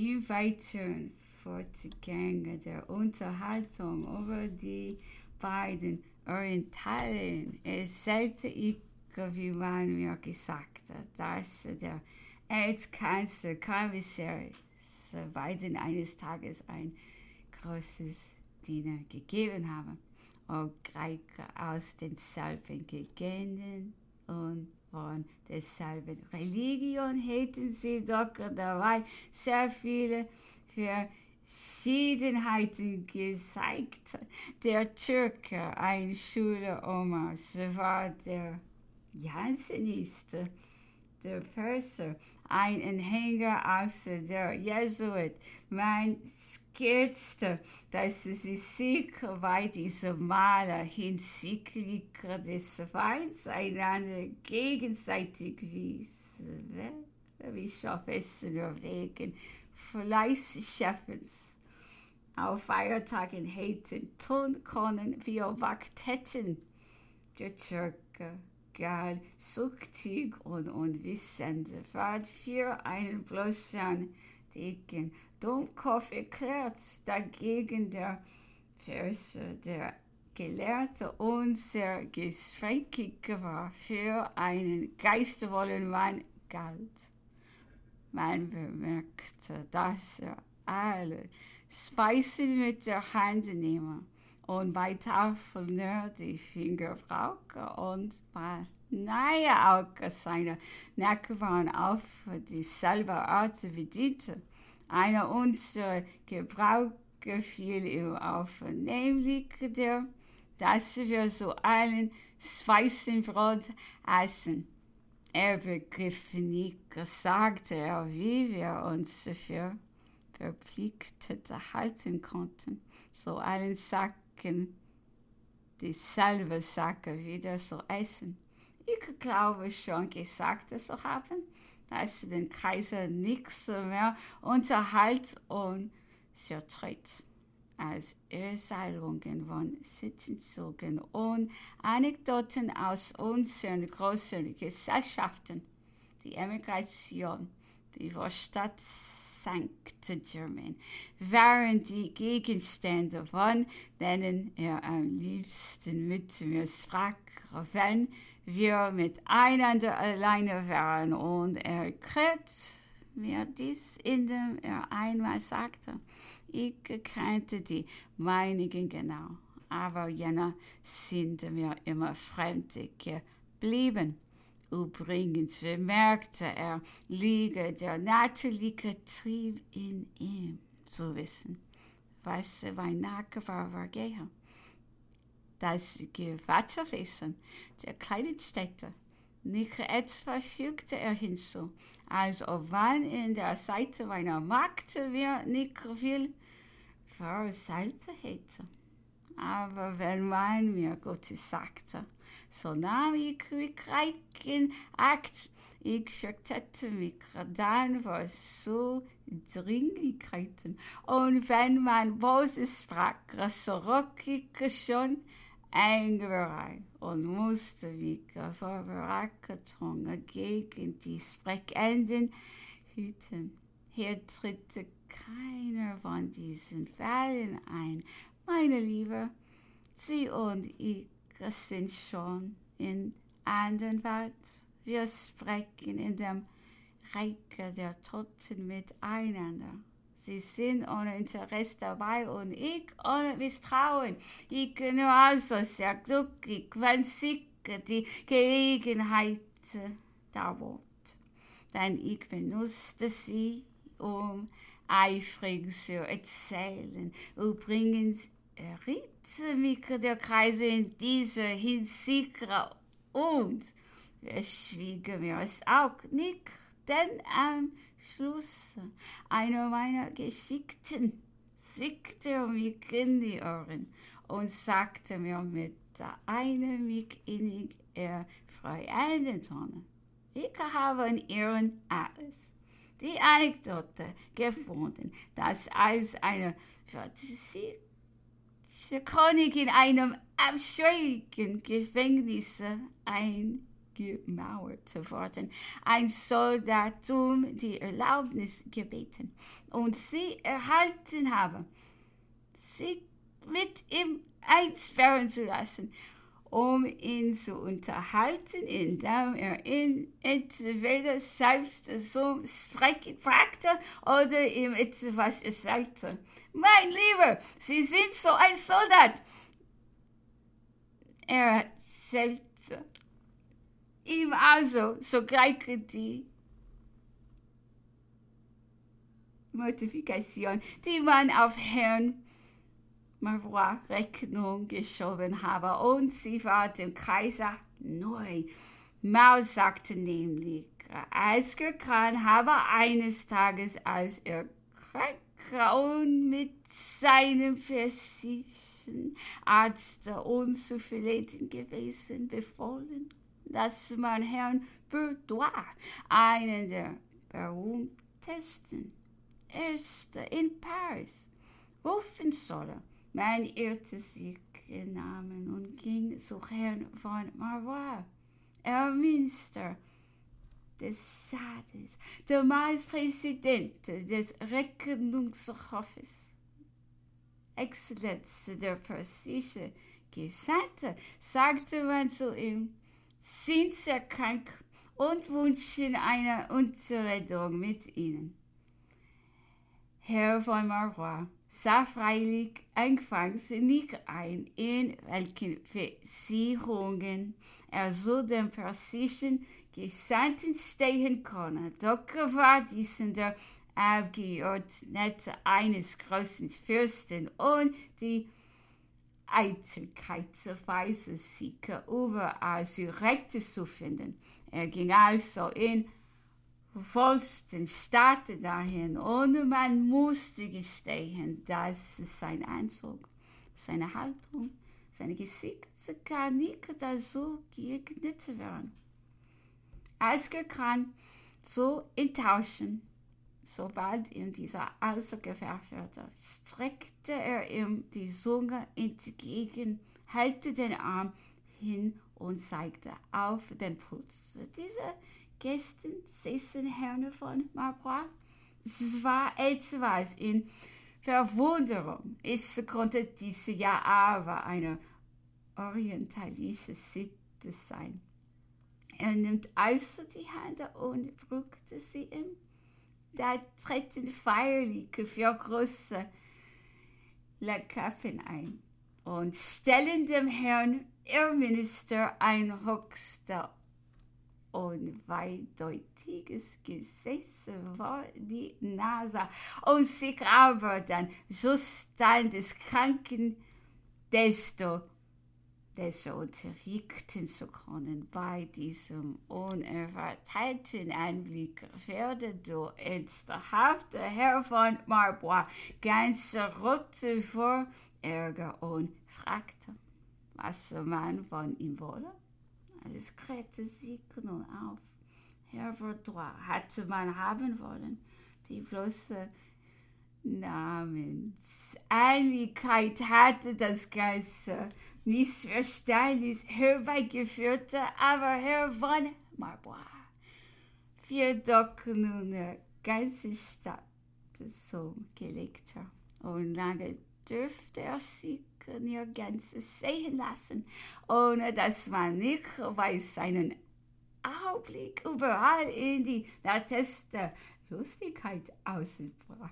im weiteren Fortgang der Unterhaltung über die beiden Orientalen. Erzählte ich, wie man mir gesagt hat, dass der Erzkanzler Kommissar beiden eines Tages ein großes Dinner gegeben habe. Und Greiker aus denselben Gegenden und von derselben Religion hätten sie doch dabei sehr viele Verschiedenheiten gezeigt. Der Türke, ein Schüler Omars, war der Jansenist, der Perser, ein Anhänger außer der Jesuit. Man scherzte, dass sie sich bei diesem Maler hinsichtlich des Feinds einander gegenseitig wies. Wie schafft es nur wegen Fleißschaffens auf Feiertagen hätten tun können, wir Waktetten der Türke gern suchtig und unwissend, ward für einen bloßen dicken Dummkopf erklärt, dagegen der Verse der Gelehrte und sehr gesprächig war, für einen geistvollen Mann galt. Man bemerkte, dass er alle Speisen mit der Hand nehme und bei Tafel nur die Finger und bei nahe auch seine Necke waren auf dieselbe Art bediente. Einer unserer Gebrauche fiel ihm auf, nämlich der, dass wir so einen Speisenbrot essen. Er begriff nicht, sagte er, wie wir uns dafür verpflichtet halten konnten, so einen Sack Sachen, dieselbe Sache wieder zu essen. Ich glaube schon gesagt zu haben, dass den Kaiser nichts mehr unterhält und zertritt. Als Erzählungen von Sitzungen und Anekdoten aus unseren großen Gesellschaften, die Emigration, die Stadt St. Germain waren die Gegenstände, von denen er am liebsten mit mir sprach, wenn wir miteinander alleine waren. Und er erklärt mir dies, indem er einmal sagte, ich kannte die meinigen genau, aber jener sind mir immer fremd geblieben. Übrigens bemerkte er, liege der natürliche Trieb in ihm zu wissen, was Weihnachten war, war gehe. Das Gewatterwesen der kleinen Städte. Nicht etwa fügte er hinzu, als ob man in der Seite meiner Magd mir nicht will, versalze hätte. Aber wenn man mir sagte, so nahm ich reichen Akt. Ich fürchtete mich dann vor so Dringlichkeiten. Und wenn Böses sprach, so rock ich schon eingereiht und musste mich vorbereitet gegen die Sprechenden hüten. Hier tritt keiner von diesen Fällen ein, meine Liebe. Sie und ich sind schon in anderen Welt. Wir sprechen in dem Reich der Toten miteinander. Sie sind ohne Interesse dabei und ich ohne Misstrauen. Ich bin nur also sehr glücklich, wenn sich die Gelegenheit dauert. Denn ich benutze sie, um eifrig zu erzählen. Übrigens, erriet mich der Kreise in dieser Hinsicht und er schwieg mir es auch nicht, denn am Schluss einer meiner Geschickten zwickte mich in die Ohren und sagte mir mit einem mich innig erfreuenden Ton, ich habe in ihren alles die Anekdote gefunden, dass als eine Fantasie König in einem abscheulichen Gefängnis eingewiesen gemauert zu worden. Ein Soldat um die Erlaubnis gebeten und sie erhalten habe, sich mit ihm einsperren zu lassen um ihn zu unterhalten, indem er ihn entweder selbst so fragte oder ihm etwas erzählte. Mein Lieber, Sie sind so ein Soldat. Er erzählte ihm also sogleich die Mortifikation, die man auf Herrn Mavrois Rechnung geschoben habe und sie war dem Kaiser neu. Maus sagte nämlich, Eisker Khan habe eines Tages, als er Kraun mit seinem versicherten Arzt unzufrieden gewesen, befohlen, dass man Herrn Bourdois, einen der berühmtesten Ärzte in Paris, rufen solle. Man irrte sich in Namen und ging zu Herrn von Marvois, er Minister des Staates, der Präsident des Rechnungshofes, Exzellenz der persische Gesandte, sagte man zu ihm, sind sehr krank und wünschen eine Unterredung mit ihnen. Herr von Marvois sah freilich anfangs nicht ein, in welchen Versicherungen er so dem persischen Gesandten stehen könne. Doch war diesen der Abgeordnete eines großen Fürsten und die Eitelkeitsweise sicher überall Rechte zu finden. Er ging also in vollsten Staat dahin und man musste gestehen, dass sein Anzug, seine Haltung, seine Gesichter gar nicht so geeignet waren. Asker kann so enttäuschen, sobald ihm dieser ausgewerfen wurde, streckte er ihm die Zunge entgegen, hält den Arm hin und zeigte auf den Puls. Diese Gestern saßen Herne von Marbois. Es war etwas in Verwunderung. Es konnte diese ja aber eine orientalische Sitte sein. Er nimmt also die Hände und drückte sie ihm. Da treten feierliche, für große Lakaffen ein und stellen dem Herrn Irrminister ein höchster unweideutiges Gesetz war die Nase und aber dann Zustand des Kranken desto desto unterrichten zu können bei diesem unerwarteten Anblick werde du ernsthafte Herr von Marbois ganz rot vor Ärger und fragte, was man von ihm wolle. Es krähte sich nun auf. Herr Vaudois hatte man haben wollen, die bloße Namenseinigkeit hatte das ganze Missverständnis herbeigeführt, aber Herr von Marbois wir doch nun eine ganze Stadt zum Gelegter und lange dürfte er sich nirgends sehen lassen, ohne dass man nicht bei seinen Augenblick überall in die lateste Lustigkeit ausbrach.